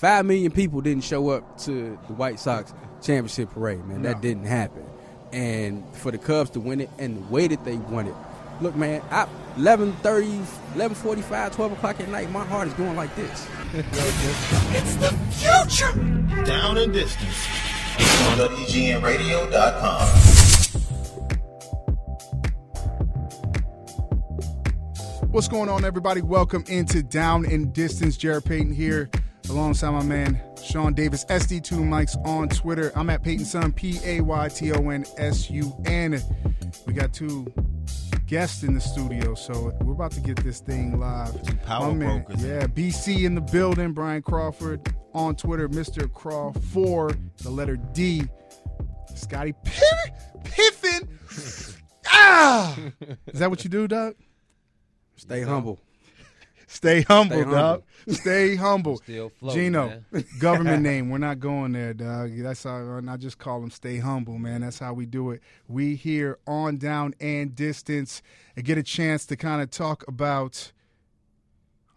Five million people didn't show up to the White Sox championship parade, man. That didn't happen. And for the Cubs to win it and the way that they won it, look, man, I, 11.30, 11.45, 12 o'clock at night, my heart is going like this. It's the future. Down and distance. On WGNRadio.com. What's going on, everybody? Welcome into Down and Distance. Jarrett Payton here, alongside my man Shaun Davis, SD2 Mics on Twitter. I'm at Payton Sun, P A Y T O N S U N. We got two guests in the studio, so we're about to get this thing live. Two power My man, brokers. Yeah, BC in the building. Bryan Crawford on Twitter, Mr. Craw for the letter D. Scotty Piff- Piffin. ah, is that what you do, Doug? Stay humble. Stay humble, Stay dog. Stay humble. Still floating, Gino, government name. We're not going there, dog. That's how. And I just call him Stay Humble, man. That's how we do it. We here on Down and Distance and get a chance to kind of talk about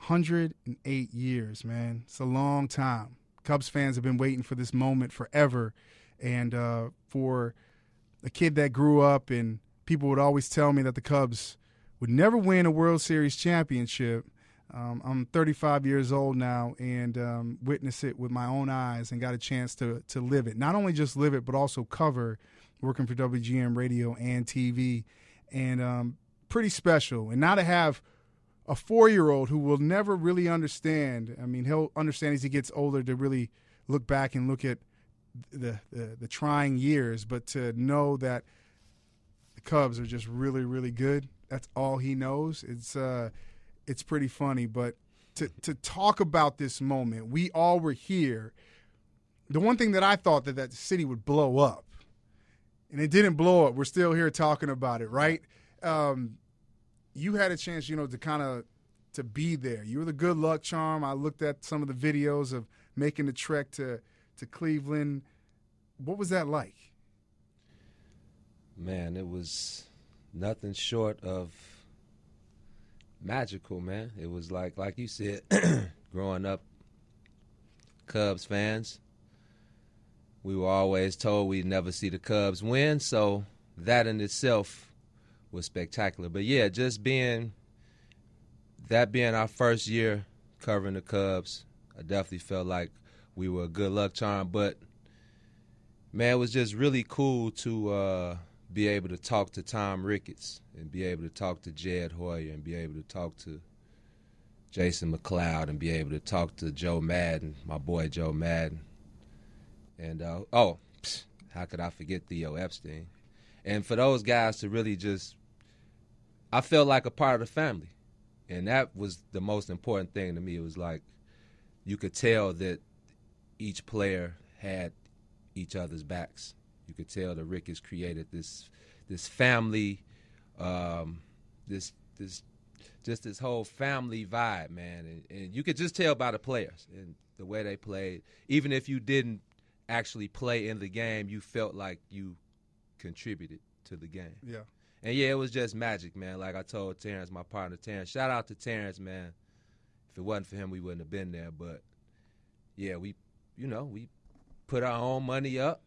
108 years, man. It's a long time. Cubs fans have been waiting for this moment forever, and uh, for a kid that grew up and people would always tell me that the Cubs would never win a World Series championship. Um, I'm 35 years old now and um, witness it with my own eyes and got a chance to to live it. Not only just live it, but also cover working for WGN Radio and TV, and um, pretty special. And now to have a four year old who will never really understand. I mean, he'll understand as he gets older to really look back and look at the the, the trying years, but to know that the Cubs are just really, really good. That's all he knows. It's uh, it's pretty funny. But to to talk about this moment, we all were here. The one thing that I thought that that city would blow up, and it didn't blow up. We're still here talking about it, right? Um, you had a chance, you know, to kind of to be there. You were the good luck charm. I looked at some of the videos of making the trek to to Cleveland. What was that like? Man, it was nothing short of magical, man. It was like like you said, growing up Cubs fans. We were always told we'd never see the Cubs win, so that in itself was spectacular. But yeah, just being that being our first year covering the Cubs, I definitely felt like we were a good luck charm. But man, it was just really cool to uh, be able to talk to Tom Ricketts and be able to talk to Jed Hoyer and be able to talk to Jason McLeod and be able to talk to Joe Maddon, my boy Joe Maddon. And uh, oh, how could I forget Theo Epstein? And for those guys to really just, I felt like a part of the family, and that was the most important thing to me. It was like you could tell that each player had each other's backs. You could tell that Rick has created this this family, um, this this just this whole family vibe, man. And, and you could just tell by the players and the way they played. Even if you didn't actually play in the game, you felt like you contributed to the game. Yeah. And yeah, it was just magic, man. Like I told Terrence, my partner Terrence. Shout out to Terrence, man. If it wasn't for him, we wouldn't have been there. But yeah, we, you know, we put our own money up.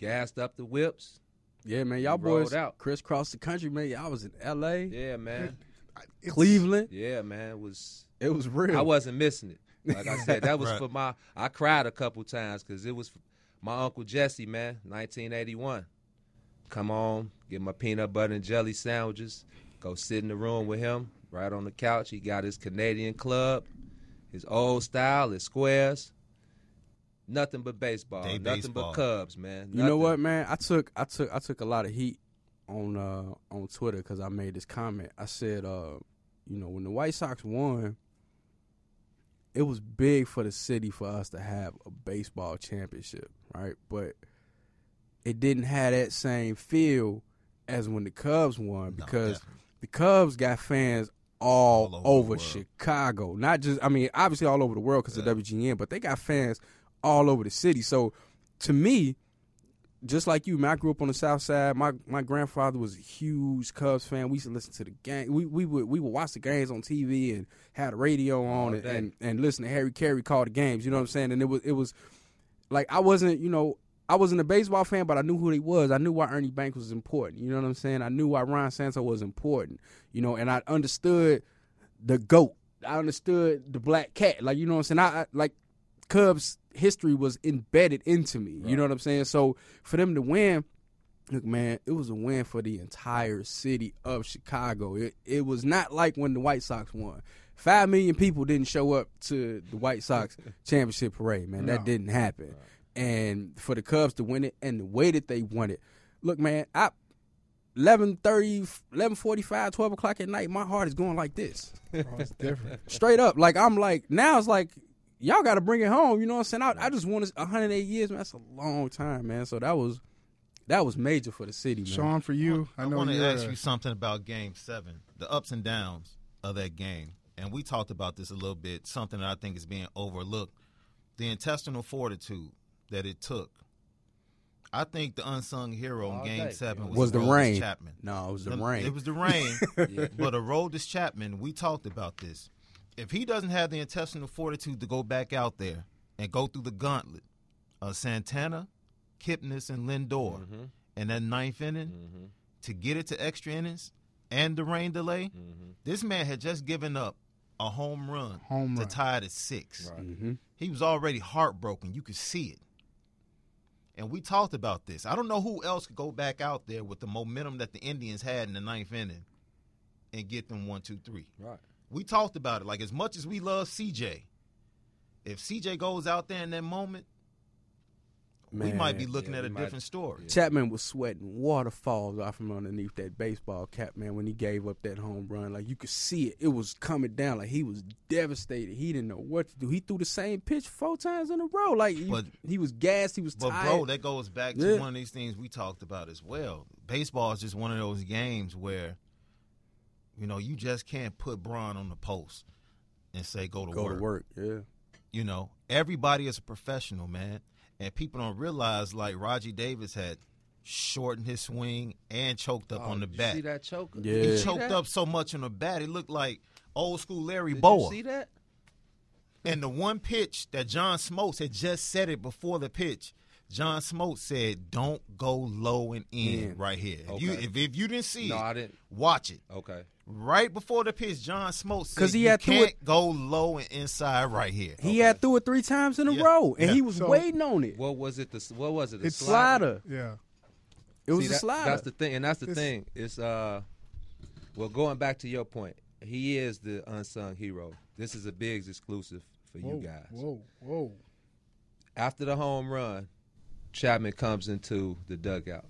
Gassed up the whips. Yeah, man, y'all boys out. crisscross the country, man. Y'all was in L.A., Yeah, man. Cleveland. Yeah, man. It was. It was real. I wasn't missing it. Like I said, that was Right. for my. I cried a couple times because it was my uncle Jesse, man, 1981. Come on, get my peanut butter and jelly sandwiches. Go sit in the room with him, right on the couch. He got his Canadian club, his old style, his squares. Nothing but baseball. Day nothing baseball. but Cubs, man. You know what, man? I took I took I took a lot of heat on uh on Twitter because I made this comment. I said, uh, you know, when the White Sox won, it was big for the city for us to have a baseball championship, right? But it didn't have that same feel as when the Cubs won because definitely. the Cubs got fans all, All over over. Chicago. Not just, I mean, obviously all over the world because Yeah. of WGN, but they got fans all over the city. So to me, just like you, man, I grew up on the South Side. My my grandfather was a huge Cubs fan. We used to listen to the game. We we would we would watch the games on TV and had the radio on and, and and listen to Harry Caray call the games. You know what I'm saying? And it was it was like I wasn't, you know, I wasn't a baseball fan, but I knew who he was. I knew why Ernie Banks was important. You know what I'm saying? I knew why Ron Santo was important. You know, and I understood the goat. I understood the black cat. Like you know what I'm saying? I, I like Cubs history was embedded into me. You know what I'm saying? So for them to win, look, man, it was a win for the entire city of Chicago. It it was not like when the White Sox won. Five million people didn't show up to the White Sox championship parade, man. That didn't happen. And for the Cubs to win it and the way that they won it, look, man, I 11:30, 11:45, 12 o'clock at night, my heart is going like this Oh, it's different. straight up. Like I'm like now it's like y'all got to bring it home. You know what I'm saying? I, I just want 108 years, man. That's a long time, man. So that was that was major for the city, man. Shaun, for you, I, I, know want to you're ask you something about Game Seven, the ups and downs of that game, and we talked about this a little bit. Something that I think is being overlooked: the intestinal fortitude that it took. I think the unsung hero in Game day. Seven was, was the Aroldis rain? Chapman. No, it was the The- rain. It was the rain. But Aroldis Chapman, we talked about this. If he doesn't have the intestinal fortitude to go back out there and go through the gauntlet of Santana, Kipnis, and Lindor Mm-hmm. in that ninth inning to get it to extra innings and the rain delay, Mm-hmm. this man had just given up a home run Home to run. tie it at six. Mhm. He was already heartbroken. You could see it. And we talked about this. I don't know who else could go back out there with the momentum that the Indians had in the ninth inning and get them one, two, three. Right. We talked about it. Like as much as we love CJ, if CJ goes out there in that moment, we might be looking yeah, at a might- different story. Chapman was sweating waterfalls off from underneath that baseball cap, man, when he gave up that home run. Like you could see it. It was coming down. Like he was devastated. He didn't know what to do. He threw the same pitch four times in a row. Like he, But- he was gassed. He was But tired. bro, that goes back to Yeah. one of these things we talked about as well. Baseball is just one of those games where, you know, you just can't put Braun on the post and say go to work. Go work. to work. Yeah. You know, everybody is a professional, man, and people don't realize like Rajai Davis had shortened his swing and choked up Oh, on the bat. You see that choker? Yeah. He Did you See choked up so much on the bat, it looked like old school Larry Did Bowa. you see that? And the one pitch that John Smoltz had just said it before the pitch. John Smoltz said, "Don't go low and in In. right here. If, you, Okay. if, if you didn't see No, it, I didn't. watch it. Okay. Right before the pitch, John Smoltz because he had threw can't it- go low and inside right here." He had threw it three times in a Yeah. row, and Yeah. he was So- waiting on it. What was it? The what was it? The It's slider. Yeah. It was See, a that- slider. That's the thing, and that's the This- thing. It's uh, well, going back to your point, he is the unsung hero. This is a Biggs exclusive for Whoa, you guys. Whoa, whoa. After the home run, Chapman comes into the dugout.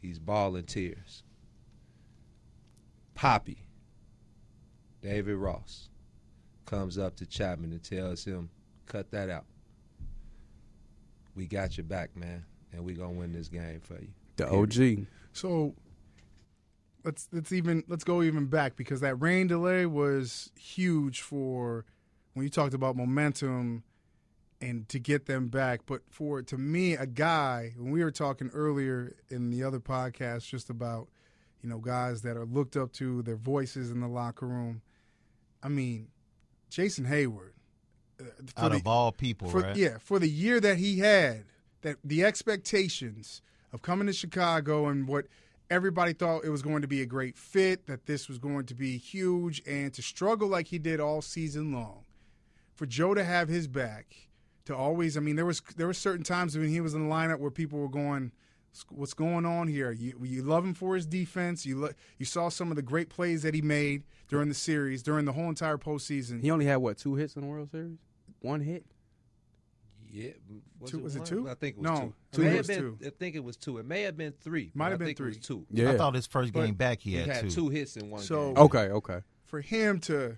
He's bawling tears. Poppy, David Ross, comes up to Chapman and tells him, "Cut that out. We got your back, man, and we gonna win this game for you." the OG. So let's let's even let's go even back because that rain delay was huge for when you talked about momentum and to get them back. But for to me, a guy when we were talking earlier in the other podcast just about you know guys that are looked up to, their voices in the locker room. I mean, Jason Heyward. uh, Out the- of all people, for, right? Yeah, for the year that he had, that the expectations of coming to Chicago and what everybody thought it was going to be a great fit, that this was going to be huge, and to struggle like he did all season long. For Joe to have his back, to always, I mean, there was there were certain times when he was in the lineup where people were going, "What's going on here?" You you love him for his defense. You lo- you saw some of the great plays that he made during the series, during the whole entire postseason. He only had what two hits in the World Series? One hit. Yeah, was Two- it was it two? I think it was No, two. I It think may it have was been. two. I think it was two. It may have been three. Might have I been think three. It was two. Yeah. I thought his first But game back he He had, had two. two hits in one So- game. Okay. Okay. for him to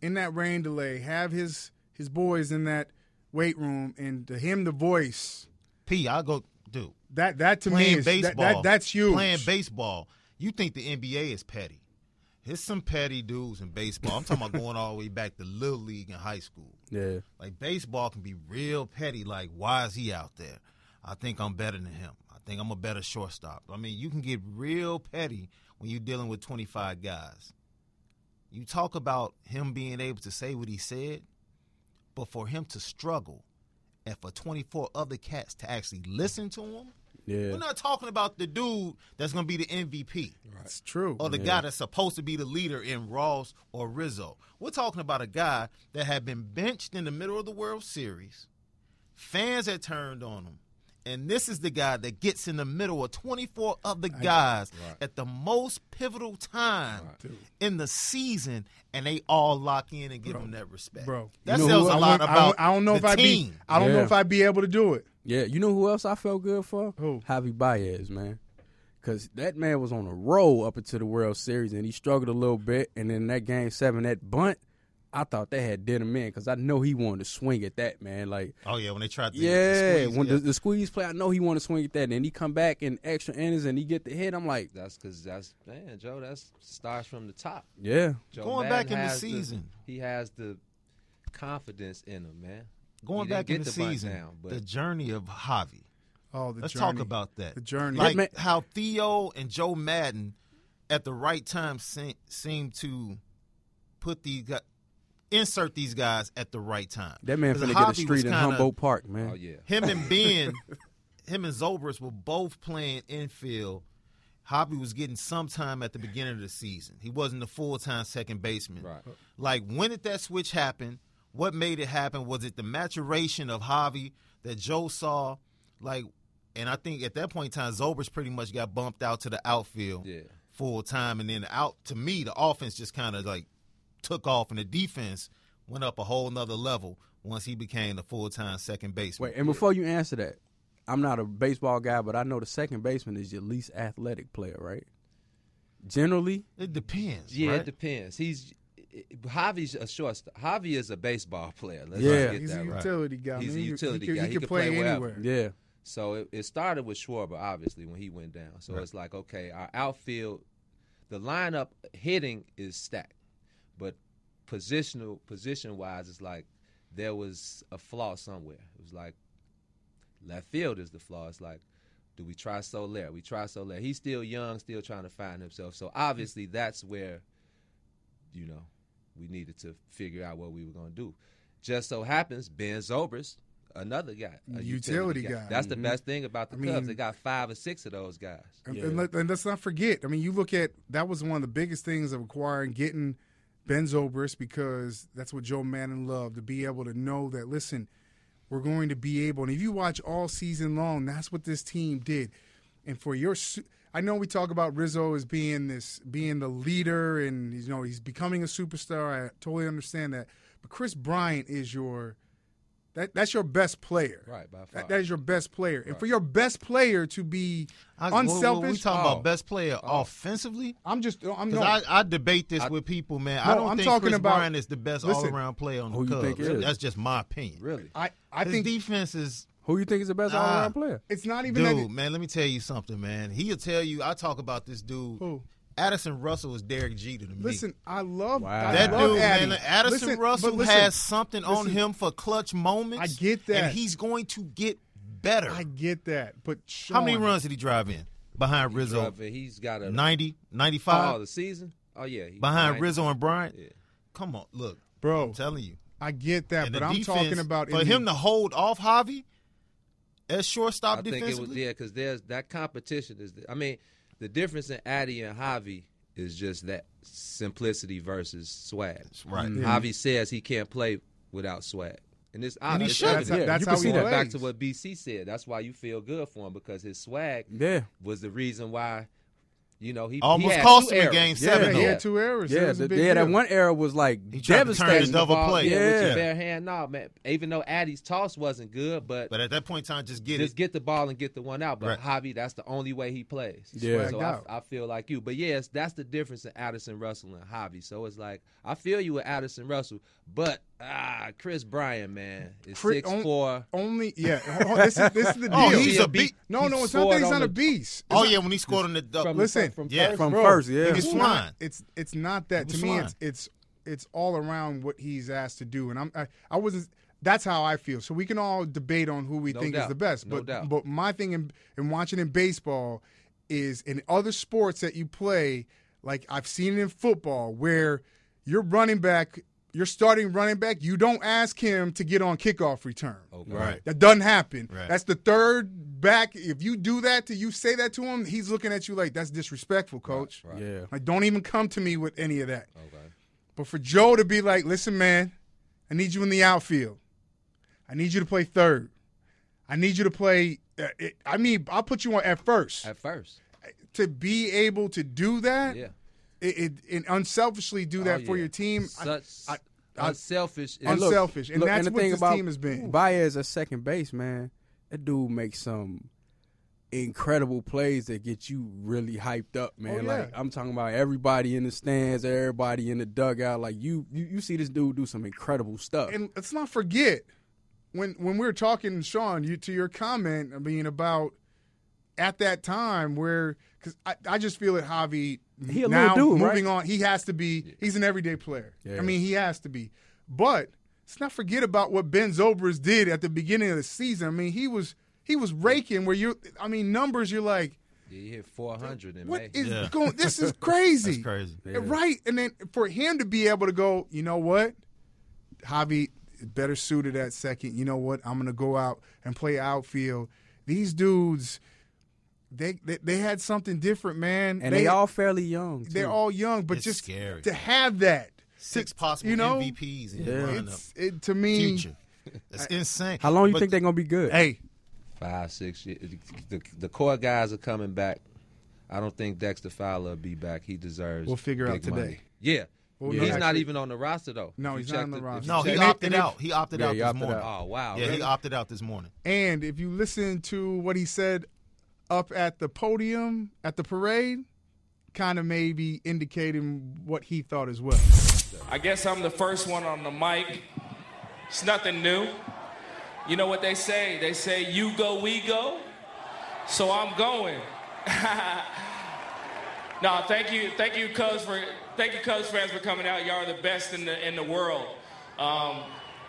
in that rain delay have his his boys in that weight room and to him the voice P, I'll go, dude. that that to me playing is that, baseball. that that's huge. Playing baseball. You think the NBA is petty? There's some petty dudes in baseball. I'm talking about going all the way back to little league and high school. Yeah. Like baseball can be real petty. Like, why is he out there? I think I'm better than him. I think I'm a better shortstop. I mean, you can get real petty when you're dealing with 25 guys. You talk about him being able to say what he said, but for him to struggle and for 24 other cats to actually listen to him, Yeah. we're not talking about the dude that's going to be the MVP It's true. or the Yeah. guy that's supposed to be the leader in Ross or Rizzo. We're talking about a guy that had been benched in the middle of the World Series. Fans had turned on him. And this is the guy that gets in the middle of 24 other guys Right. at the most pivotal time Dude. in the season, and they all lock in and give him that respect. Bro, that You know tells who a I lot I about don't, I don't know the if I'd team. be. I don't know if I'd be able to do it. Yeah, you know who else I felt good for? Who? Javi Baez, man. Because that man was on a roll up into the World Series, and he struggled a little bit. And then that game seven, that bunt, I thought they had did him in because I know he wanted to swing at that, man. Like, Oh, yeah, when they tried to the yeah, squeeze, when yeah. The, the squeeze play, I know he wanted to swing at that. And then he come back in extra innings and he get the hit. I'm like, That's because that's man, Joe. That's starts from the top. yeah, Joe Going Maddon back in the has season. he has the confidence in him, man. Going back in the the season, down, but- the journey of Javi. Oh, the Let's journey. talk about that. the journey. Like man- how Theo and Joe Maddon at the right time se- seem to put these guys, insert these guys at the right time. that man 'Cause finna Javi get a was street in kinda- Humboldt Park, man. Oh yeah, Him and Ben, him and Zobrist were both playing infield. Javi was getting some time at the beginning of the season. He wasn't the full time second baseman. right. Like when did that switch happen? What made it happen? Was it the maturation of Javi that Joe saw? Like, and I think at that point in time, Zobrist pretty much got bumped out to the outfield Yeah. full time, and then out to me, the offense just kind of like took off, and the defense went up a whole nother level once he became the full time second baseman. Wait, and before you answer that, I'm not a baseball guy, but I know the second baseman is your least athletic player, right? Generally, It depends. Yeah, right? it depends. He's Javi's a shortstop. Javi is a baseball player. Let's Yeah. get He's that a right. utility guy. He's man. a utility he, guy. He, He can can play, play wherever. anywhere. yeah. So it, it started with Schwarber, obviously, when he went down. So it's like, okay, our outfield, the lineup hitting is stacked, but positional position wise, it's like there was a flaw somewhere. It was like left field is the flaw. It's like, do we try Soler? We try Soler. He's still young, still trying to find himself. So obviously, that's where, you know, we needed to figure out what we were going to do. Just so happens, Ben Zobrist, another guy, a Utility guy. That's the Mhm. best thing about the I Cubs. mean- They got five or six of those guys. And, Yeah. and, let, and let's not forget. I mean, you look at that was one of the biggest things of acquiring, getting Ben Zobrist because that's what Joe Maddon loved to be able to know that. Listen, we're going to be able. And if you watch all season long, that's what this team did. And for your, I know we talk about Rizzo as being this, being the leader, and you know he's becoming a superstar. I totally understand that. But Kris Bryant is your, that that's your best player. Right, by far. That, that is your best player, and for your best player to be I, what- what unselfish. we talking Oh. about best player oh. offensively? I'm just, I'm no, I, I debate this I- with people, man. No, I don't I'm think talking Kris about- Bryant is the best all around player on the who you Cubs. think is? That's just my opinion. really. I, I His think defense is Who you think is the best all around player? it's not even dude, that. man. Let me tell you something, man. He'll tell you. I talk about this dude. Who? Addison Russell is Derek Jeter to me. Listen, I love Wow. I that love dude, Addy. man. Addison Listen, Russell listen, has something on him for clutch moments. I get that. and he's going to get better. I get that, but How many runs did he drive in behind Rizzo? Drive it. He's got a 90, oh 95 the season. Oh yeah, he- behind nine- Rizzo and Bryant. Yeah. Come on, look. bro? I'm telling you. I get that, And but the I'm defense, talking about for him the- to hold off Javi as shortstop I think it defensively. was yeah, because there's that competition is. I mean, the difference in Addy and Javi is just that simplicity versus swag. right. Mm-hmm. Yeah. Javi says he can't play without swag, and it's And he obvious. shouldn't. That's, Yeah, that's you how can he see that. back to what BC said. That's why you feel good for him because his swag Yeah, was the reason why, you know, he Almost he had cost two him in errors. game Yeah, seven. he though. had two errors. It yeah, was a the, big yeah. That one error was like He tried to turn devastating. double Ball, play. yeah, with Yeah. your bare hand. No, man. Even though Addy's toss wasn't good, but, But at that point in time, just get it. just it. get the ball and get the one out. But Right. Javi, that's the only way he plays. Yeah. So I. I feel like you. But yes, that's the difference in Addison Russell and Javi. So it's like I feel you with Addison Russell, but ah, Kris Bryant, man, is Kris- six on- four. Only, yeah. hold on, this, is, this is the deal. Oh, he's a beat- beat. no, no, he it's not that he's on not a the- beast. Oh It's yeah, when he scored on the double. From, Listen, from yeah, first. from Bro, first. Yeah, he was it's flying. it's it's not that to was me flying. it's it's it's all around what he's asked to do and i'm i, I wasn't that's how I feel. So we can all debate on who we No think is the best. No but doubt. but my thing in, in watching in baseball is in other sports that you play, like I've seen it in football, where your running back, your starting running back, you don't ask him to get on kickoff return. Okay. Right. That doesn't happen. Right. That's the third back. If you do that to you say that to him, he's looking at you like that's disrespectful, coach. Right. Yeah. Like don't even come to me with any of that. Okay. But for Joe to be like, listen, man, I need you in the outfield. I need you to play third. I need you to play. Uh, it, I mean, I'll put you on at first. At first. to be able to do that, Yeah. It, it, and unselfishly do that Oh, for your team, I- Such I- I- unselfish. And look, unselfish, and that's the what thing this about team has been. Baez at second base, man, that dude makes some incredible plays that get you really hyped up, man. Oh, yeah. Like I'm talking about everybody in the stands, everybody in the dugout. Like you, you, you see this dude do some incredible stuff. and let's not forget when when we were talking, Shaun, you to your comment, I mean about at that time where because I, I just feel that Javi He a now dude, moving right? on, he has to be. He's an everyday player. Yeah. I mean, he has to be. But let's not forget about what Ben Zobrist did at the beginning of the season. I mean, he was he was raking where you. I mean, numbers. You're like, Yeah, you hit 400 in what May. is Yeah. going? This is crazy. That's crazy. Yeah. Right. And then for him to be able to go, you know what? Javi better suited at second. You know what? I'm going to go out and play outfield. These dudes, they they, they had something different, man. and they, all fairly young. they're all young, but It's just scary. to have that. Six to- possible you know, MVPs in Yeah. It's it to me. Future. It's insane. How long you But think they're gonna be good? Hey, Five, six years. The, the core guys are coming back. I don't think Dexter Fowler will be back. He deserves. We'll figure out today. money. Yeah. Well, He's no, not even on the roster though. No, he's not on the if roster. No, he check- And it- opted it- out. He opted Yeah, out he this opted morning. out. Oh wow. Yeah, really? he opted out this morning. and if you listen to what he said up at the podium at the parade, kind of maybe indicating what he thought as well. I guess I'm the first one on the mic. It's nothing new. You know what they say? They say, you go, we go. So I'm going. no, thank you, thank you, Cubs for thank you, Cubs fans for coming out. Y'all are the best in the in the world. Um,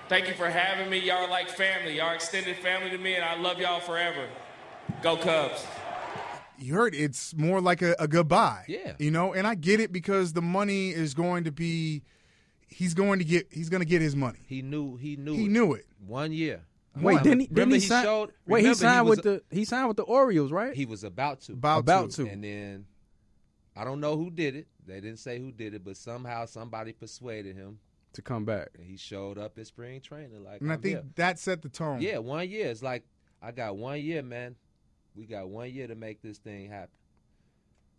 thank you for having me. Y'all are like family. Y'all extended family to me, and I love y'all forever. Go Cubs. you heard it's more like a, a goodbye. Yeah. You know, and I get it because the money is going to be he's going to get he's going to get his money. He knew. He knew. He it. knew it. One year. Wait, One. didn't he? Didn't he, he sign? showed- wait, he remember he signed was with the he signed with the Orioles, right? He was about to. About, About to. to. And then I don't know who did it. They didn't say who did it, but somehow somebody persuaded him, to come back. and he showed up at spring training. Like, And I I'm think here. that set the tone. yeah, one year. It's like I got one year, man. We got one year to make this thing happen.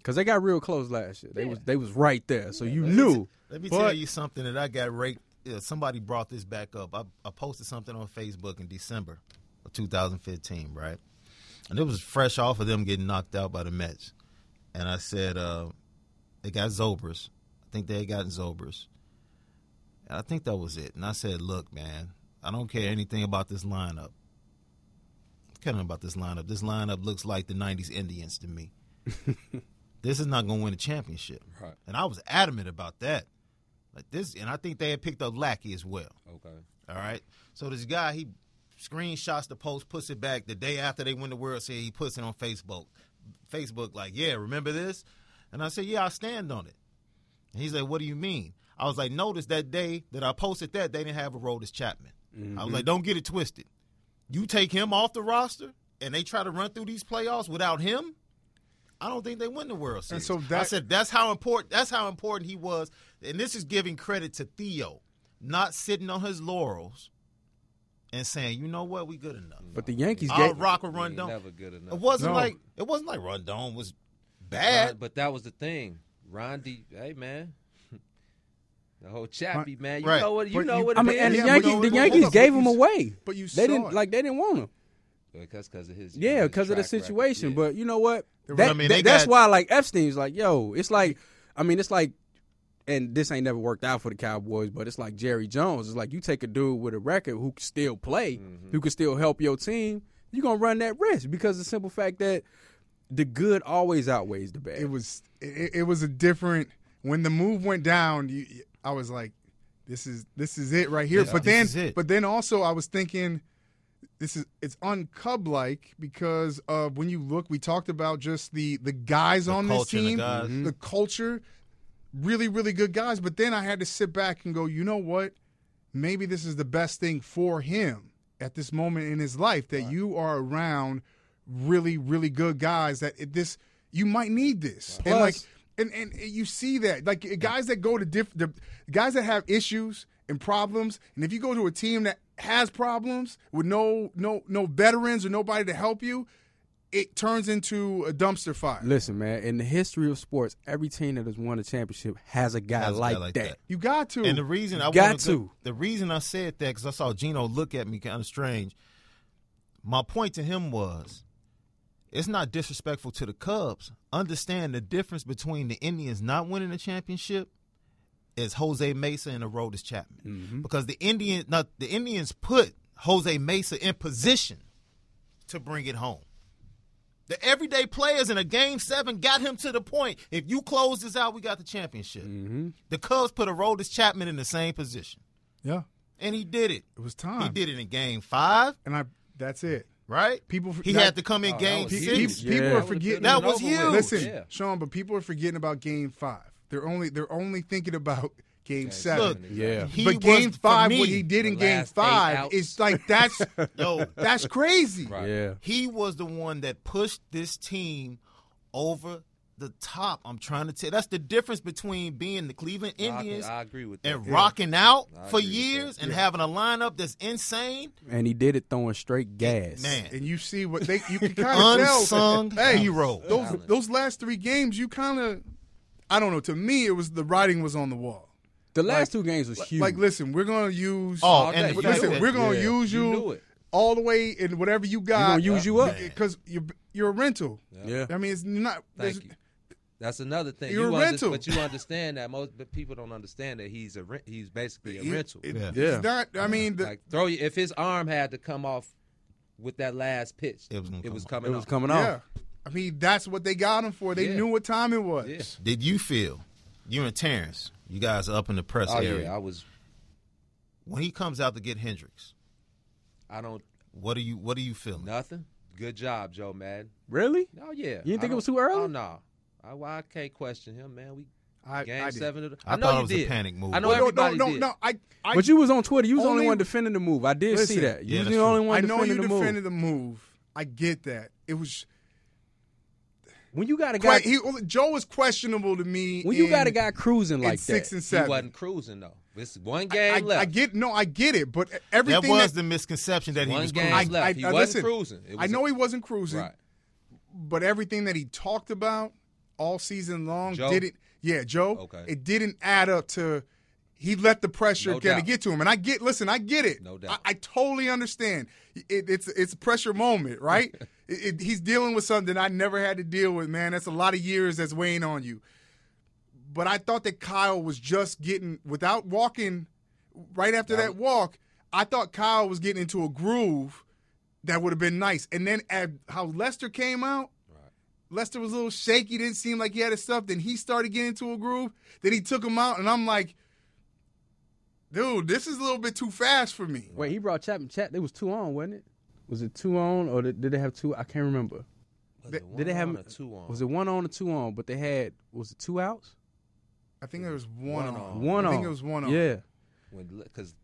Cause they got real close last year. They Yeah. was they was right there, so you Let knew. t- Let me But- tell you something that I got raped. Yeah, somebody brought this back up. I, I posted something on Facebook in December of 2015, right? And it was fresh off of them getting knocked out by the Mets. And I said, uh, they got Zobers. I think they had gotten Zobers. And I think that was it. And I said, look, man, I don't care anything about this lineup. Care nothing about this lineup. This lineup looks like the 90s Indians to me. this is not going to win a championship. Right. And I was adamant about that. Like this, and I think they had picked up Lackey as well. Okay. All right. So this guy, he screenshots the post, puts it back the day after they win the World Series. He puts it on Facebook. Facebook, like, yeah, remember this? And I said, yeah, I stand on it. And he's like, what do you mean? I was like, notice that day that I posted that they didn't have Aroldis Chapman. I was like, mm-hmm. don't get it twisted. You take him off the roster, and they try to run through these playoffs without him. I don't think they win the World Series. so I said that's how important. That's how important he was, and this is giving credit to Theo, not sitting on his laurels and saying, you know what, we good enough. But the Yankees I'll gave rock or He run ain't down. Never good enough. It wasn't No. like it wasn't like Rondon was Ron- bad. but that was the thing. Rondi, hey man, the whole Chappie man. You Right. know what? You But know you- what? I it mean, and is. the Yankees, you- the hold Yankees gave him away. but you they saw didn't it. like they didn't want him. because because of his Yeah, because of the situation. Yeah. But you know what? I mean, that- they that's got- why like Epstein's like, yo, it's like, I mean, it's like, and this ain't never worked out for the Cowboys, but it's like Jerry Jones. It's like you take a dude with a record who can still play, Mm-hmm. who can still help your team. You're gonna run that risk because the simple fact that the good always outweighs the bad. it was it, it was a different when the move went down. You, I was like, this is this is it right here. Yeah, but then but then also I was thinking this is it's uncub like because of when you look we talked about just the the guys The on this culture and the team, guys. the mm-hmm. culture, really really good guys. But then I had to sit back and go, you know what? Maybe this is the best thing for him at this moment in his life that you are around really really good guys that it, this you might need this and Plus- like and and you see that like guys that go to diff the guys that have issues and problems and if you go to a team that has problems with no no no veterans or nobody to help you it turns into a dumpster fire Listen, man. In the history of sports, every team that has won a championship has a guy, Has a guy like, like that. that. you got to And the reason I Got wanted to. the reason I said that because I saw Gino look at me kind of strange. My point to him was, it's not disrespectful to the Cubs. Understand the difference between the Indians not winning the championship is Jose Mesa and Aroldis Chapman, Mm-hmm. because the Indian not the Indians put Jose Mesa in position to bring it home. The everyday players in a game seven got him to the point. If you close this out, we got the championship. Mm-hmm. The Cubs put Aroldis Chapman in the same position, yeah and he did it. it was time He did it in Game Five, and i that's it right? People- he that- had to come in Oh, Game was huge. Six. people Yeah. are forgetting That was huge. Listen, Yeah. Shaun, but people are forgetting about Game Five. They're only they're only thinking about Game Seven. Look, Yeah. he but was, Game for Five, me, what he did in Game Five outs. is like that's yo, that's crazy. Right. Yeah. he was the one that pushed this team over the top. I'm trying to tell. That's the difference between being the Cleveland I, can- Indians I agree with that. and rocking out I for years that. and having a lineup that's insane. And he did it throwing straight gas. Man, And you see what they you can kind of tell. unsung Hey, hero. Those those last three games, you kind of, I don't know. To me, it was the writing was on the wall. The last Like- two games was huge. Like, listen, we're gonna use. Oh, All and day. the listen, we're gonna Yeah. use You you, all the way in whatever you got. gonna use you up. because you're you're a rental. yeah. I mean, it's not. Thank you. That's another thing. You're you a rental. but you understand that most but people don't understand that he's a he's basically a it- rental. it- Yeah. Yeah. It's not. I mean, the, like throw you if his arm had to come off with that last pitch, It was gonna it was coming It was off. coming yeah. I mean, that's what they got him for. They Yeah. knew what time it was. Yeah. Did you feel you and Terrence? You guys are up in the press Oh area. yeah, I was. when he comes out to get Hendricks, I don't what are you what are you feeling? nothing. Good job, Joe Maddon. Really? Oh yeah. You didn't I think it was too early? Oh no. I, well, I can't question him, man. We I, game I did. seven. Of the, I know thought you it was a did. panic move. I know Well, everybody no, no, did. no. I, I, but you was on Twitter. You was the only Only- one defending the move. I did Listen, see that. You Yeah, was the only true. one I know defending you the move. defended the move. I get that. It was When you got a guy. He, Joe was questionable to me. when you got a guy cruising in like six that, and He seven. wasn't cruising though. This one game I, left. I get no, I get it, but everything that everything was the misconception that he one was game cruising. left. I- he wasn't listen, cruising. It I know a- he wasn't cruising, right. but everything that he talked about all season long Joe? didn't. Yeah, Joe. Okay. It didn't add up to. He let the pressure No kind of get to him, and I get. Listen, I get it. No doubt. I, I totally understand. It, it's it's a pressure moment, right? it, it, he's dealing with something I never had to deal with. Man, that's a lot of years that's weighing on you. But I thought that Kyle was just getting without walking right after that walk. I thought Kyle was getting into a groove that would have been nice. And then at how Lester came out, Lester was a little shaky, didn't seem like he had his stuff. Then he started getting into a groove. Then he took him out, and I'm like, dude, this is a little bit too fast for me. wait, he brought Chapman. Chat, there was two on, wasn't it? Was it two on, or did, did they have two? I can't remember. Was Did- it one Did they have on or two on? Was it one on or two on? But they had was it two outs? I think there was one, One on. on. One I on. I think it was one on. Yeah, because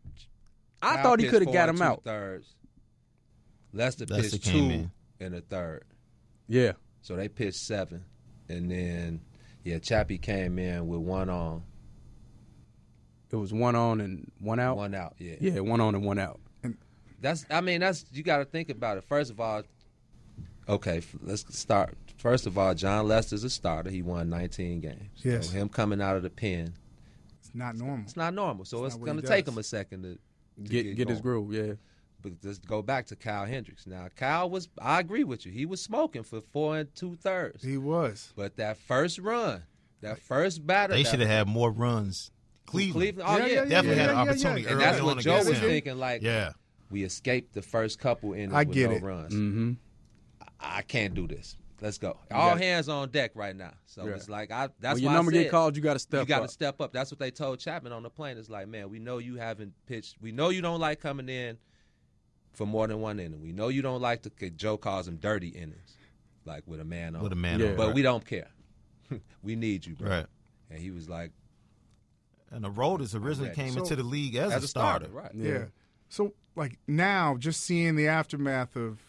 I thought he could have got him out. Thirds. Lester, Lester pitched came two in. in the third, Yeah, so they pitched seven, and then yeah, Chappie came in with one on, it was one on and one out. one out. Yeah, Yeah, one on and one out. That's I mean that's you got to think about it. First of all, okay, let's start. First of all, Jon Lester's a starter. He won 19 games. Yes. So him coming out of the pen, It's not normal. it's not normal. So It's it's, not what he going to take him a second to, to Get get, his going. groove. Yeah, But let's go back to Kyle Hendricks. Now, Kyle was, I agree with you. He was smoking for four and two thirds. He was. But that first run, that first batter, They should have had more runs. Cleveland, Cleveland. Oh, Yeah, yeah. yeah, definitely yeah, had an yeah, yeah, opportunity yeah. early And that's what Joe was them. thinking. Like, Yeah, we escaped the first couple innings I with get no it. runs. mm-hmm. I can't do this. let's go. All gotta- hands on deck right now. So Yeah. it's like I. That's when your why number I said, get called, you got to step you got to step up. That's what they told Chapman on the plane. It's like, man, we know you haven't pitched. We know you don't like coming in for more than one inning. We know you don't like to. Joe calls them dirty innings, like with a man on. with a man. Yeah. on, but right. we don't care. we need you, bro. right. And he was like, And the Rollers originally came So- into the league as, as a starter. right? Yeah. So like now, just seeing the aftermath of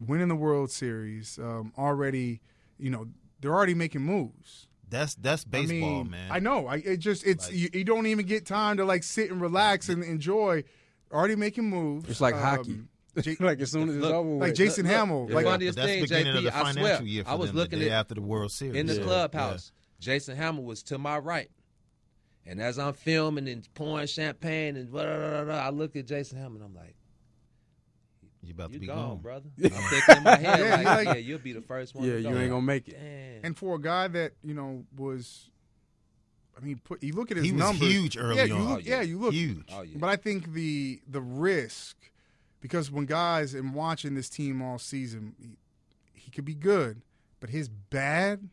winning the World Series, um, already, you know, they're already making moves. That's that's baseball, I mean, man. I know. I it just it's Like- you, you don't even get time to like sit and relax and enjoy. Already making moves. It's like Um, hockey. J- like as soon as it's Look, over, like. Jason Look, Hammel, the like funniest But that's thing, the beginning JP, of the I financial swear, year for I was them, looking the day at after the World Series in the Yeah. clubhouse. Jason Hammel was to my right, and as I'm filming and pouring champagne and blah, blah, blah, blah, I look at Jason Hammel and I'm like, You about to be gone, gone, brother." I'm thinking in my head Yeah, like, you like- "Yeah, you'll be the first one." yeah, to you go. ain't gonna make it. Damn. and for a guy that you know was, I mean, put you look at his He was numbers. huge early yeah, you on. look, Oh, yeah. yeah, you look Huge. oh yeah, But I think the the risk, because when guys and watching this team all season, he, he could be good, but his bad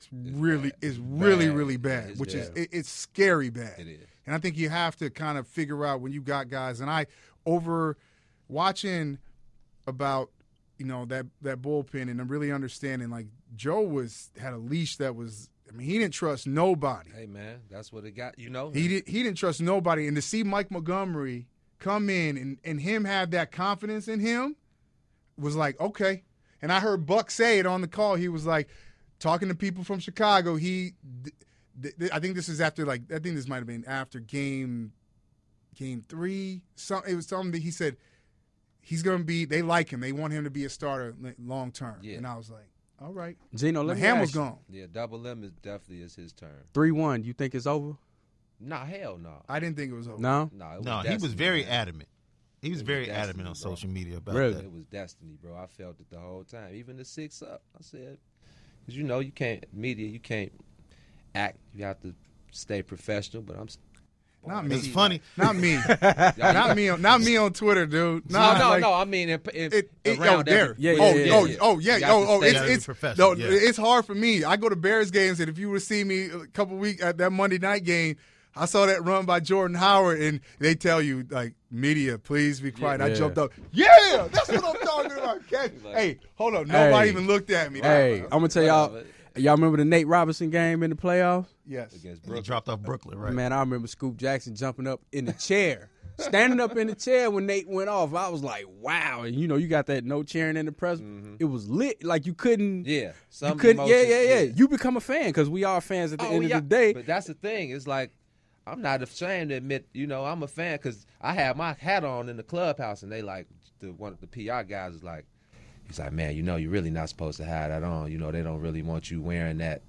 is really bad. is really Bad. really Yeah, bad, it's which is it, it's scary bad. it is. And I think you have to kind of figure out when you got guys. And I over watching about you know that that bullpen and I'm really understanding like Joe was had a leash that was. I mean, he didn't trust nobody. Hey man, that's what it got. You know, He didn't he didn't trust nobody, and to see Mike Montgomery come in and, and him have that confidence in him was like okay. And I heard Buck say it on the call. He was like talking to people from Chicago. He, th- th- I think this is after like I think this might have been after game, game three. Some it was something that he said he's gonna be. They like him. They want him to be a starter long term. Yeah. And I was like, all right. Gino, let me Hammel's ask you. gone. yeah, double M is definitely is his turn. Three one. You think it's over? Nah, hell no. I didn't think it was over. No. No, it was No, he was destiny, very man. adamant. He was It was very destiny, adamant on bro. social media about Really? that. It was destiny, bro. I felt it the whole time. Even the six up, I said, because you know you can't media, you can't act. You have to stay professional. But I'm. s- Not me. It's funny. Not me. not me. On, not me on Twitter, dude. No, no, like, no. I mean, if, if It, it, around there. every- Yeah, oh, yeah, oh, yeah. oh, yeah. You Oh, to oh, stay- it's Gotta be it's no, yeah. it's hard for me. I go to Bears games, and if you would see me a couple weeks at that Monday night game, I saw that run by Jordan Howard, and they tell you like media, please be quiet. I jumped up. Yeah, that's what I'm talking about. Okay. Like- hey, hold on. Nobody Hey. even looked at me. Hey, I'm gonna tell y'all. Y'all remember the Nate Robinson game in the playoffs? Yes. against He dropped off Brooklyn, right? Man, I remember Scoop Jackson jumping up in the chair, standing up in the chair when Nate went off. I was like, wow. And you know, you got that no cheering in the press. Mm-hmm. It was lit. Like you couldn't. Yeah, You some couldn't. Yeah, emotions, yeah, yeah. You become a fan because we are fans at the Oh, end yeah. of the day. But that's the thing. It's like I'm not ashamed to admit, you know, I'm a fan because I had my hat on in the clubhouse, and they like the one of the PR guys is like, he's like, man, you know, you're really not supposed to have that on. You know, they don't really want you wearing that,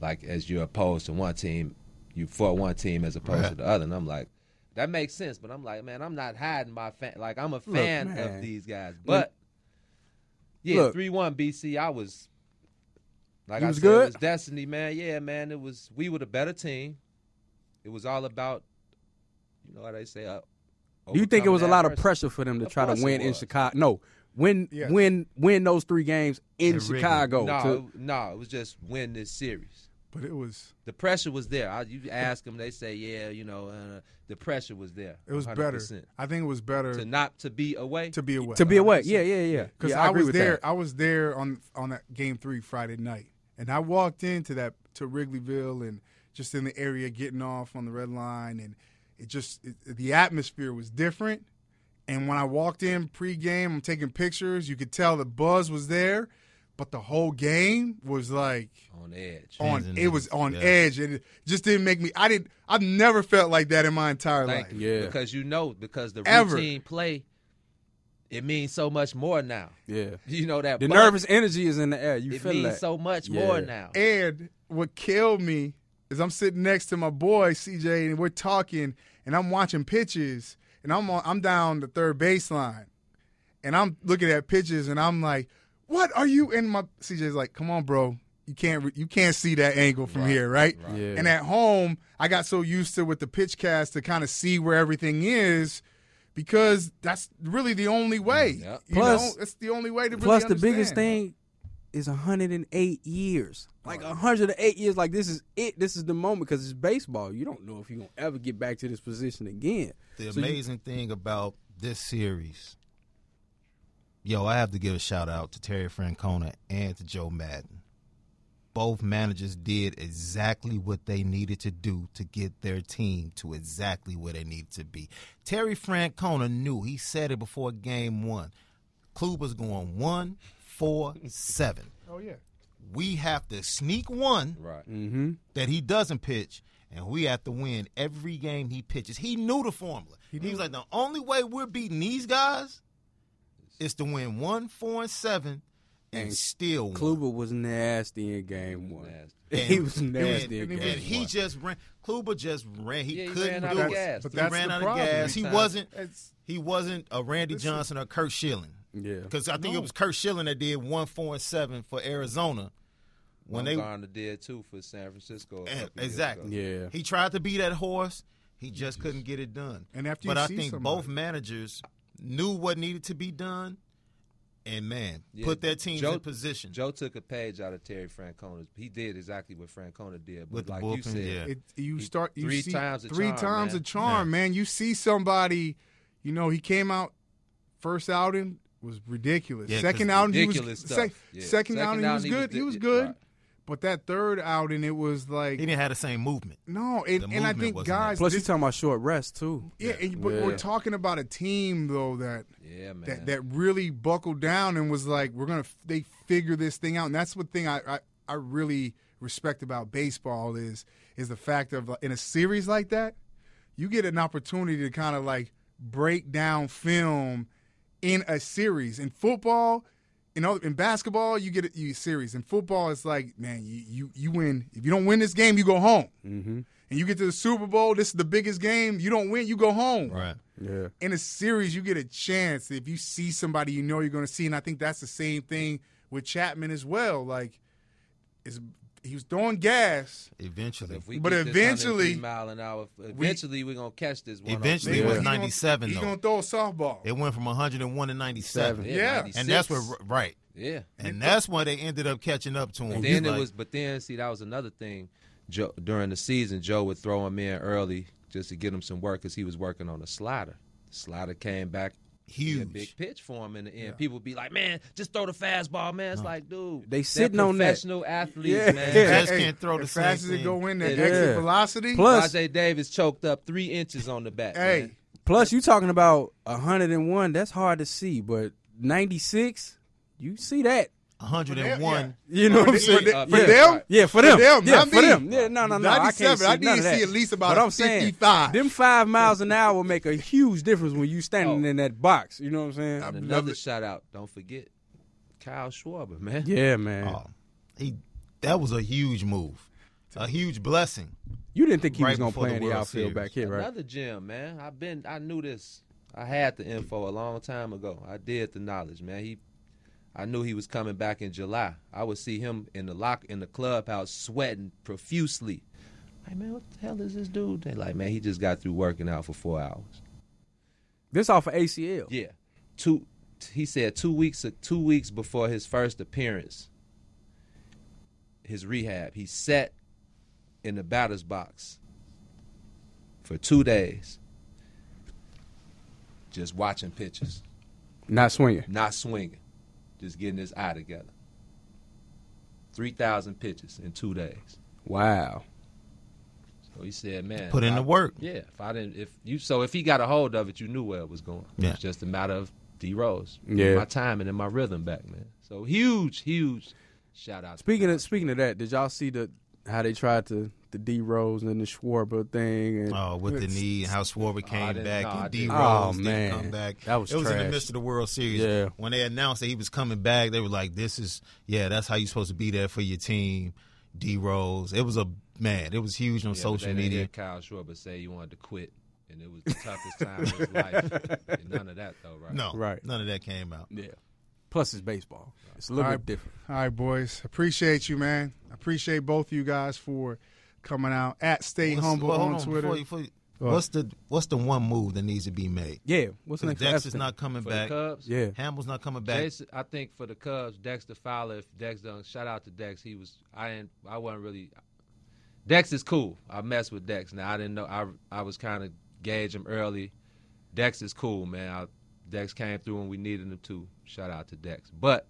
like as you're opposed to one team, you for one team as opposed to the other. And I'm like. That makes sense, but I'm like, man, I'm not hiding my fan. Like, I'm a fan man. of these guys, but yeah, three one BC. I was like You I was said, good? it was destiny, man. Yeah, man. It was. We were the better team. It was all about, you know how they say. Uh, Do you think it was a lot of pressure for them to Of try to win in. Chicago? No, win, Yes. win, win those three games in And Chicago. No, to- it- no, it was just win this series. But it was The pressure was there. I, you ask them, they say, yeah, you know, uh, the pressure was there. it was 100%. better. I think it was better to not to be away. to be away. to be away. Yeah, yeah, yeah. Because yeah, I, agree was there. that. I was there on on that game three Friday night, and I walked into that to Wrigleyville and just in the area getting off on the red line, and it just it, the atmosphere was different. And when I walked in pregame, I'm taking pictures. You could tell the buzz was there, but the whole game was like on edge. on. and It was on yeah. edge, and it just didn't make me. I did. I've never felt like that in my entire Thank life. you. Yeah. Because you know, because the Ever. routine play, it means so much more now. yeah. You know that The buzz, nervous energy is in the air. You It feel means that. so much Yeah. more now. And what killed me is I'm sitting next to my boy CJ, and we're talking, and I'm watching pitches, and I'm on, I'm down the third baseline, and I'm looking at pitches, and I'm like, "What are you?" in my CJ's like, "Come on, bro, you can't you can't see that angle from here, right?" right. Yeah. And at home, I got so used to with the pitch cast to kind of see where everything is. Because that's really the only way. Yep. You Plus- know, it's the only way to really Plus, the biggest thing, is 108 years. Like 108 years. Like this is it. This is the moment because it's baseball. You don't know if you're gonna ever get back to this position again. The So you- amazing thing about this series, yo, I have to give a shout out to Terry Francona and to Joe Maddon. Both managers did exactly what they needed to do to get their team to exactly where they needed to be. Terry Francona knew, he said it before game one. Kluber's going one, four, seven. Oh yeah. We have to sneak one Right. Mm-hmm. that he doesn't pitch, and we have to win every game he pitches. He knew the formula. He, was like, the only way we're beating these guys is to win one, four, and seven, and, And still win. Kluber was nasty in game one. Nasty. he was nasty and, in and game he one. just ran. Kluber just ran. He Yeah, couldn't ran out do of it. gas. But he that's ran the out of gas. He wasn't. It's, He wasn't a Randy Johnson or Curt Schilling. Yeah. Because I think No. it was Curt Schilling that did one, four, and seven for Arizona. When they Bumgarner did too for San Francisco. a Eh, years exactly. ago. Yeah. He tried to be that horse. He just couldn't get it done. And after but you I see think somebody- both managers knew what needed to be done, and man, Yeah, put their teams Joe- in position. Joe took a page out of Terry Francona's. He did exactly what Francona did, but With the like you said, yeah. it, you He- start you three see times a three charm, times man. a charm, Yeah. man. You see somebody, you know, he came out first outing was ridiculous. Yeah, 'cause second outing he ridiculous was stuff. sec- Yeah. second, Second outing he was outing, he was good. He was good. right. But that third outing, it was like he didn't have the same movement. no, and, the and I think wasn't guys, Plus, you this- talking about short rest too. yeah, and- but Yeah. we're talking about a team though that yeah, man. that that really buckled down and was like, we're gonna they figure this thing out, and that's what thing I I, I really respect about baseball is is the fact of in a series like that, you get an opportunity to kind of like break down film in a series. In football, you know, in basketball, you get a you series. In football, it's like, man, you you you win. If you don't win this game, you go home. Mm-hmm. And you get to the Super Bowl, this is the biggest game. You don't win, you go home Right. Yeah. in a series, you get a chance if you see somebody you know you're going to see, and I think that's the same thing with Chapman as well. Like, is he was throwing gas. Eventually, if we But eventually- mile an hour, eventually we, are gonna catch this one. Eventually, it it was was He's 97 He's going to throw a softball. It went from 101 to 97, Seven. Yeah. and that's where right, Yeah. and that's why they ended up catching up to him. And He's then it like- was, but then see that was another thing. Joe during the season, Joe would throw him in early just to get him some work because he was working on a slider. The slider came back. Be A huge. big pitch for him in the end. People be like, "Man, just throw the fastball, man." It's like, dude, They sitting on that. professional athletes, Yeah. man. Yeah. Just can't throw the as same fast as it thing. go in, that Yeah. exit velocity. Plus- Rajai Davis choked up three inches on the back. hey, man. Plus, you talking about 101. That's hard to see, but 96, you see that. 101. You know what I'm saying? them- Uh, for yeah. them? Yeah, for For them. them, yeah, for me. them. Yeah, no, no, no. I can't 97, see I need to see at least about but a I'm saying, Them five miles an hour make a huge difference when you standing Oh. in that box. You know what I'm saying? And love another it. shout out. Don't forget Kyle Schwarber, man. yeah, man. Oh, he that was a huge move, a huge blessing. You didn't think he Right was gonna play the in the World outfield Series. back here, right? Another gem, man. I've been. I knew this. I had the info a long time ago. I did the knowledge, man. He, I knew he was coming back in July. I would see him in the lock in the clubhouse sweating profusely. Like, man, what the hell is this dude? They like, man, he just got through working out for four hours. This off of ACL. Yeah, two. He said two weeks. Two weeks before his first appearance, his rehab, he sat in the batter's box for two days, just watching pitches, Not swinging. not swinging, just getting his eye together. Three thousand pitches in two days. Wow. So he said, "Man, Put in if the work. Yeah, if I didn't, if you, so if he got a hold of it, you knew where it was going. Yeah. It's just a matter of D Rose. Yeah. my timing and my rhythm back, man. So huge, huge shout out. Speaking Kyle. of speaking of that, did y'all see the how they tried to the D Rose and the Schwarber thing? And Oh, with the It's- knee, how Schwarber oh, came didn't- back, no, and D didn't. Rose Oh, didn't man. come back. That was it was in the midst of the World Series. Yeah. When they announced that he was coming back, they were like, "This is yeah, that's how you're supposed to be there for your team." D Rose. It was a man. It was huge on Yeah, but social then they media. had Kyle Schwarber say he wanted to quit, and it was the toughest time of his life. And none of that though, right? No, Right. None of that came out. yeah. Plus, it's baseball. It's a little All bit right. different. All right, boys. Appreciate you, man. Appreciate both of you guys for coming out at Stay What's- Humble well, hold on Twitter. Before you, before you- Well- What's the what's the one move that needs to be made? Yeah. What's 'Cause next? Dex for is Epstein? not coming For back. the Cubs, Yeah. Hammel's not coming back. Jason, I think for the Cubs, Dexter Fowler. If Dex done, shout out to Dex. He was. I didn't. I wasn't really. Dex is cool. I mess with Dex. Now I didn't know. I I was kind of gauge him early. Dex is cool, man. I, Dex came through when we needed him to. Shout out to Dex. But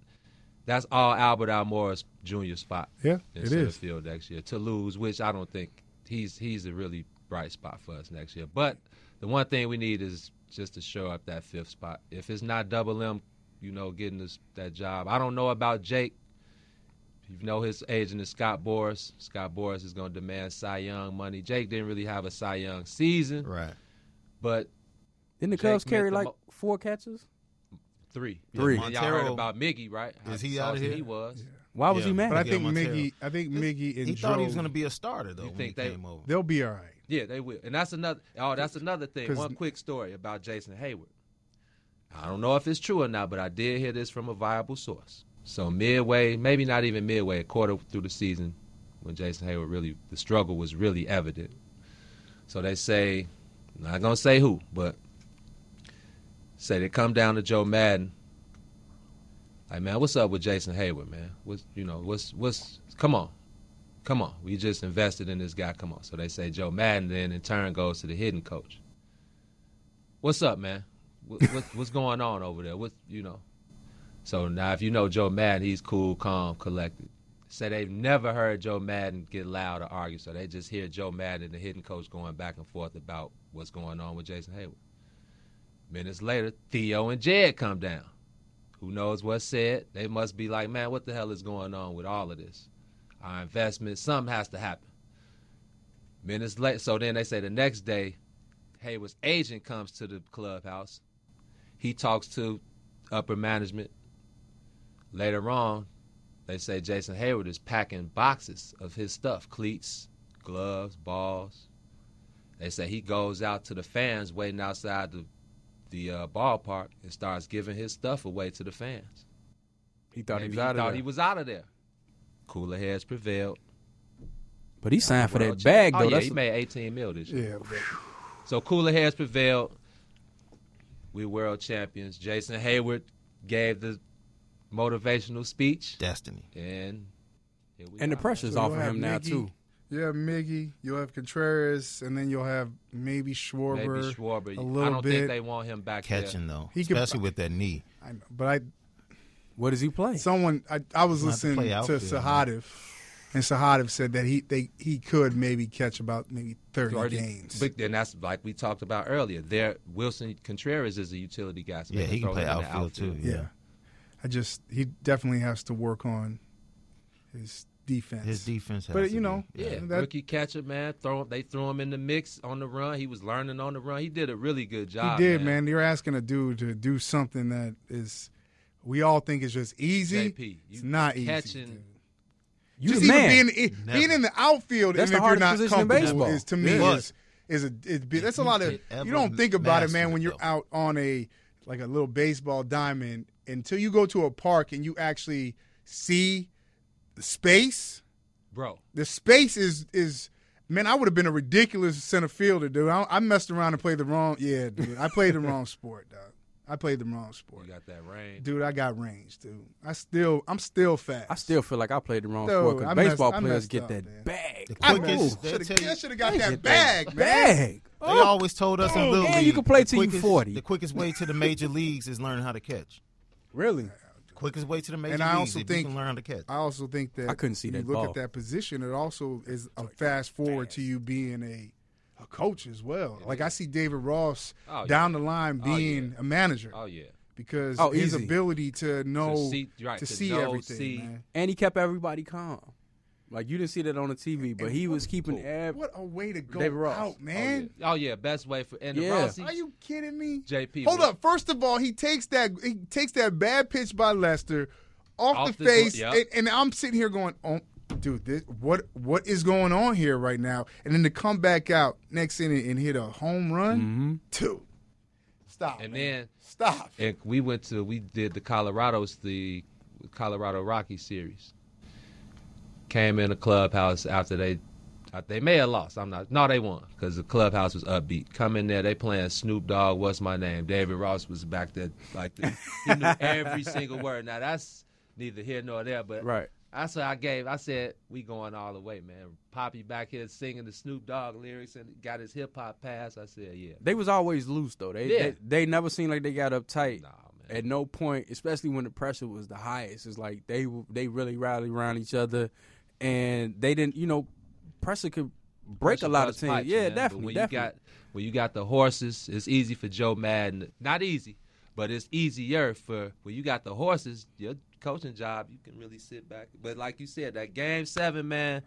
that's all Albert Almora's junior spot Yeah, in it center field next year to lose, which I don't think he's he's a really bright spot for us next year. But the one thing we need is just to show up that fifth spot. If it's not double M, you know, getting us that job. I don't know about Jake. You know his agent is Scott Boras. Scott Boras is going to demand Cy Young money. Jake didn't really have a Cy Young season, Right. but Didn't the Jake Cubs carry the like mo- four catches? Three. Three. And y'all heard about Miggy, right? Is How he outta saucy here? He was. Why was Yeah. he mad? But I think Miggy, I think Miggy and He thought he was going to be a starter though You when think he they- came over. they'll be all right. Yeah, they will. And that's another. Oh, that's another thing. One quick story about Jason Heyward. I don't know if it's true or not, but I did hear this from a viable source. So midway, maybe not even midway, a quarter through the season, when Jason Heyward really the struggle was really evident. So they say, not gonna say who, but say they come down to Joe Maddon. Like, man, what's up with Jason Heyward, man? What's you know, what's what's come on. Come on, we just invested in this guy. Come on. So they say Joe Maddon then in turn goes to the hidden coach. What's up, man? What, what, what's going on over there? What you know? So now if you know Joe Maddon, he's cool, calm, collected. Say they've never heard Joe Maddon get loud or argue, so they just hear Joe Maddon and the hidden coach going back and forth about what's going on with Jason Heyward. Minutes later, Theo and Jed come down. Who knows what's said? They must be like, man, what the hell is going on with all of this? our investment. Something has to happen. Minutes later, so then they say the next day, Heyward's agent comes to the clubhouse. He talks to upper management. Later on, they say Jason Heyward is packing boxes of his stuff cleats, gloves, balls. They say he goes out to the fans waiting outside the, the uh, ballpark and starts giving his stuff away to the fans. He thought Maybe he was out of thought there. he was out of there. Cooler heads prevailed. but he signed for that champ- bag oh, though. yeah, That's he made 18 mil this year. Yeah, So cooler heads prevailed. We world champions. Jason Heyward gave the motivational speech, Destiny. and here we and the are. pressure's So off you'll of have him now Miggy, too. You have Miggy, you'll have Contreras, and then you'll have maybe Schwarber. Maybe Schwarber. a I little don't bit. think they want him back Catching though, He could- especially with that knee. I know, but I What does he play? someone I, I was He'll to listening to outfield, Sahadev, and Sahadev said that he they he could maybe catch about maybe thirty there. games. But then that's like we talked about earlier. There, Willson Contreras is a utility guy. So Yeah, he can play him in the outfield, too. yeah. Yeah. I just he definitely has to work on his defense. His defense. Has But, to you be- know, Yeah, that- rookie catcher, man. Throw they threw him in the mix on the run. He was learning on the run. He did a really good job. he did, man. You're asking a dude to do something that is we all think is just easy. JP, it's you not easy. catching- dude. You just the even man. being Never. being in the outfield, That's and the if you're not position in comfortable, baseball. is to me Yeah. is is a it's, be- that's a lot of you don't think about it, man. When you're out on a like a little baseball diamond until you go to a park and you actually see the space. bro. The space is is man. I would have been a ridiculous center fielder, dude. I, I messed around and played the wrong. Yeah, dude. I played the wrong sport, dog. I played the wrong sport. You got that range. Dude, I got range, dude. I still, I'm still fast. I still feel like I played the wrong Dude, sport because baseball messed- players get up, that man. bag. The I quickest. they'll should have should have got that get bag, man. Bag. They Oh, always told us in Oh, Little and League. you can play the till you quickest- 40. The quickest way to the major leagues is learning how to catch. really? Quickest way to the major And I leagues also think- you can learn how to catch. I also think that I couldn't see when that you look ball. at that position. It also is a fast forward to you being a a coach as well. Like I see David Ross Oh, down the line Oh, being yeah. a manager Oh yeah. because Oh, his easy. ability to know to see, right, to to see know, everything, see. man. And he kept everybody calm. Like you didn't see that on the TV, but And he was keeping Cool. ev- What a way to go David Ross. out, Oh, man! yeah. Oh yeah, best way for and the Yeah. Rossy, Are you kidding me? JP. Hold bro. up. First of all, he takes that he takes that bad pitch by Lester off, Off the the face, gl- and, yep. and I'm sitting here going, "Oh, dude, this, what what is going on here right now?" And then to come back out next inning and hit a home run, Mm-hmm. dude, stop, And man. then stop. and we went to we did the Colorado's the Colorado Rocky series. Came in the clubhouse after they Uh, They may have lost. I'm not. No, they won because the clubhouse was upbeat. Come in there, they playing Snoop Dogg. What's my name? David Ross was back there like the, he knew every single word. Now that's neither here nor there, but Right. That's what I gave. I said we going all the way, man. Poppy back here singing the Snoop Dogg lyrics and got his hip hop pass. I said, yeah, They was always loose though. They Yeah. they, they never seemed like they got uptight. nah, man. At no point, especially when the pressure was the highest, it's like they they really rallied around each other, and they didn't. You know, pressure could break Pressure a lot of teams. pipes, yeah, man. But definitely, when definitely. you got when you got the horses, it's easy for Joe Maddon. Not easy, but it's easier for when you got the horses. Your coaching job, you can really sit back. But like you said, that game seven, man.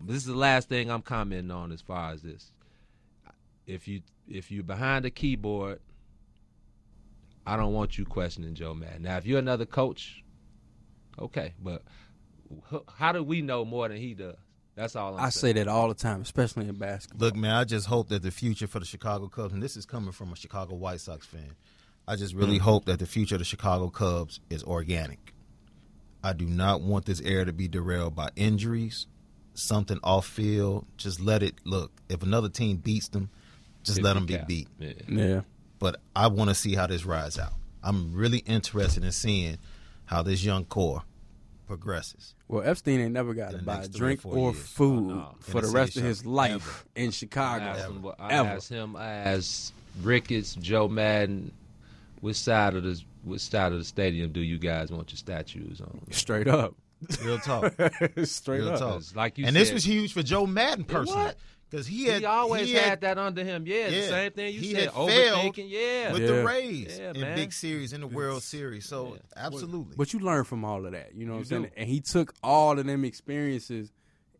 This is the last thing I'm commenting on as far as this. If you if you're behind the keyboard, I don't want you questioning Joe Maddon. Now, if you're another coach, okay, but how do we know more than he does? That's all I'm I saying. say that all the time, especially in basketball. Look, man, I just hope that the future for the Chicago Cubs, and this is coming from a Chicago White Sox fan, I just really mm. hope that the future of the Chicago Cubs is organic. I do not want this era to be derailed by injuries, something off field. Just let it look. If another team beats them, just let them be Yeah. beat. Yeah. yeah, But I want to see how this rides out. I'm really interested in seeing how this young core progresses. well, Epstein ain't never got to buy a three or drink or years. food Oh, no. for the the rest of his shop. life in I Chicago. asked, him, I Ever. asked him, I asked Ricketts, Joe Maddon, which side of the which side of the stadium do you guys want your statues on? Straight up, Real talk. straight Real up. talk. 'Cause like you and said, this was huge for Joe Maddon personally. Was. Because he he, always he had, that under him. Yeah, the same thing you He said. had failed Overthinking, yeah. with Yeah. the Rays Yeah, in man. big series in the World Series. So absolutely. But you learn from all of that, you know what I'm saying? And he took all of them experiences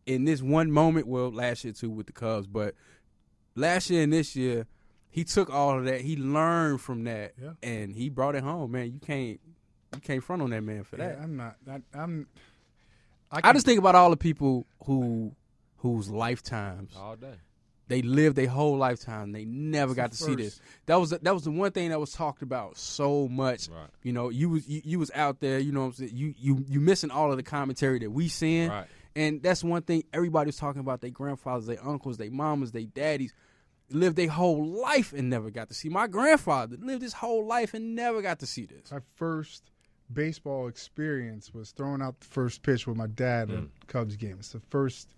in this one moment. Well, last year too with the Cubs, but last year and this year, he took all of that. He learned from that, Yeah. and he brought it home. Man, you can't you can't front on that man for Yeah, that. I'm not. I, I'm. I, I just think about all the people who whose lifetimes all day. they lived their whole lifetime. They never got to see this. That was that was the one thing that was talked about so much. Right. You know, you was you, you was out there. You know, what I'm saying you you you missing all of the commentary that we seeing. Right. And that's one thing everybody was talking about. Their grandfathers, their uncles, their mamas, their daddies lived their whole life and never got to see. My grandfather lived his whole life and never got to see this. my first baseball experience was throwing out the first pitch with my dad Mm. at Cubs game. It's the first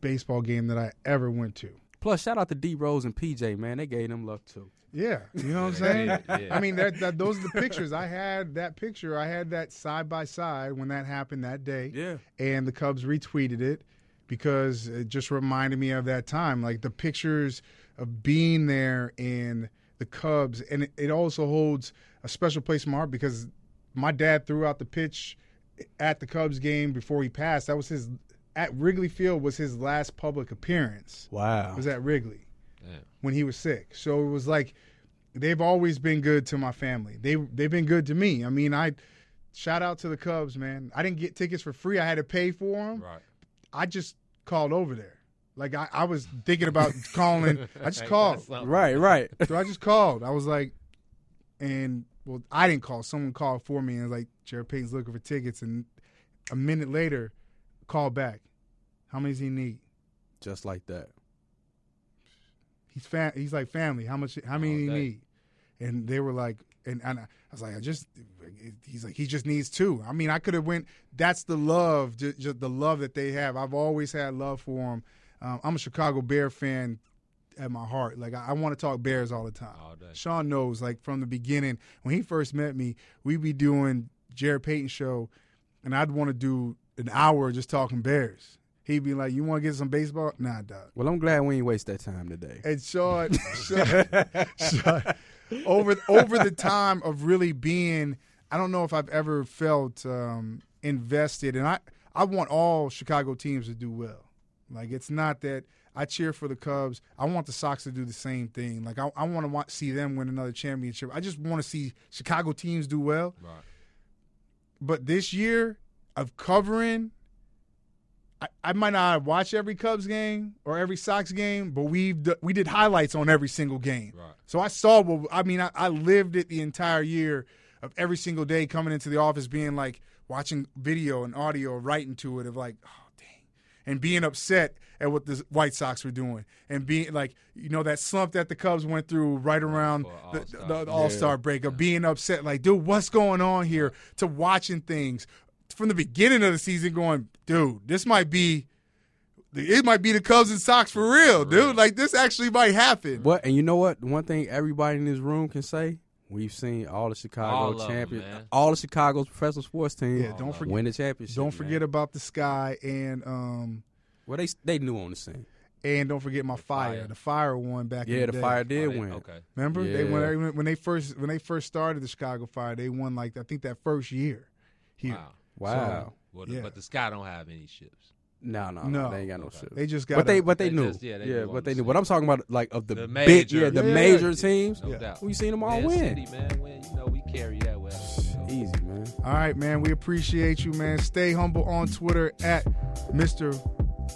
baseball game that I ever went to. Plus, shout out to D Rose and PJ. Man, they gave them luck too. Yeah, you know what I'm saying. Yeah, yeah. I mean, that, that those are the pictures. I had that picture. I had that side by side when that happened that day. Yeah. and the Cubs retweeted it because it just reminded me of that time. Like the pictures of being there in the Cubs, and it, it also holds a special place in my heart because my dad threw out the pitch at the Cubs game before he passed. That was his at Wrigley Field was his last public appearance. Wow. Was at Wrigley Damn. when he was sick. So it was like they've always been good to my family. They they've been good to me. I mean, I shout out to the Cubs, man. I didn't get tickets for free. I had to pay for them. Right. I just called over there. Like I, I was thinking about calling. I just called. Right, right. So I just called. I was like, and well, I didn't call. Someone called for me and was like, Jarrett Payton's looking for tickets. And a minute later, call back. How many does he need? Just like that. He's fam- He's like family. How much? How many All do you need? And they were like, and, and I was like, I just. He's like, he just needs two. I mean, I could have went. That's the love, just, just the love that they have. I've always had love for him. Um, I'm a Chicago Bear fan at my heart. Like I, I want to talk Bears all the time. All. Shaun knows. Like from the beginning, when he first met me, we'd be doing Jarrett Payton show, and I'd want to do an hour just talking Bears. He'd be like, "You want to get some baseball?" Nah, dog. Well, I'm glad we ain't waste that time today. And Shaun, Shaun, Shaun, over over the time of really being, I don't know if I've ever felt um, invested, and I I want all Chicago teams to do well. Like it's not that I cheer for the Cubs. I want the Sox to do the same thing. Like I, I want to want see them win another championship. I just want to see Chicago teams do well. Right. But this year of covering, I, I might not watch every Cubs game or every Sox game, but we we did highlights on every single game. Right. So I saw what I mean. I, I lived it the entire year of every single day coming into the office, being like watching video and audio, writing to it of like, oh dang. and being upset at what the White Sox were doing and being like, you know, that slump that the Cubs went through right around the, All Star break of being upset, like, dude, what's going on here? To watching things from the beginning of the season, going, dude, this might be. It might be the Cubs and Sox for real, dude. Like this actually might happen. What and you know what? One thing everybody in this room can say: we've seen all the Chicago All champions, man. all the Chicago's professional sports teams. Yeah, don't forget- win the championship. Don't man. forget about the sky and um Well, they they knew on the scene. and don't forget my fire. Fire. The fire won back. in Yeah, the, the day. fire Oh, did they- win. Okay. Remember they when Yeah. they, when they first when they first started the Chicago Fire, they won like I think that first year here. Wow. Wow. Well, the- Yeah. But the Sky don't have any ships. No, no, No. no, they ain't got no shit. They just got but they but they, they knew. just- yeah, they yeah, knew but they knew. But I'm talking about like of the, The big, major. yeah, the Yeah, major yeah. teams. No Yeah. doubt. We seen them all Man win. City, man, win. You know, we carry that well. Easy, man. All right, man. We appreciate you, man. Stay humble on Twitter at Mr.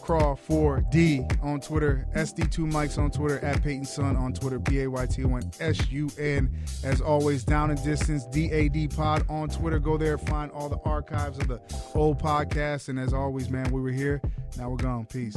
Craw4D on Twitter, SD2 Mics on Twitter, at Payton Sun on Twitter, P A Y T O N S U N. As always, Down and Distance, DAD Pod on Twitter. Go there, find all the archives of the old podcast. And as always, man, we were here. Now we're gone. Peace.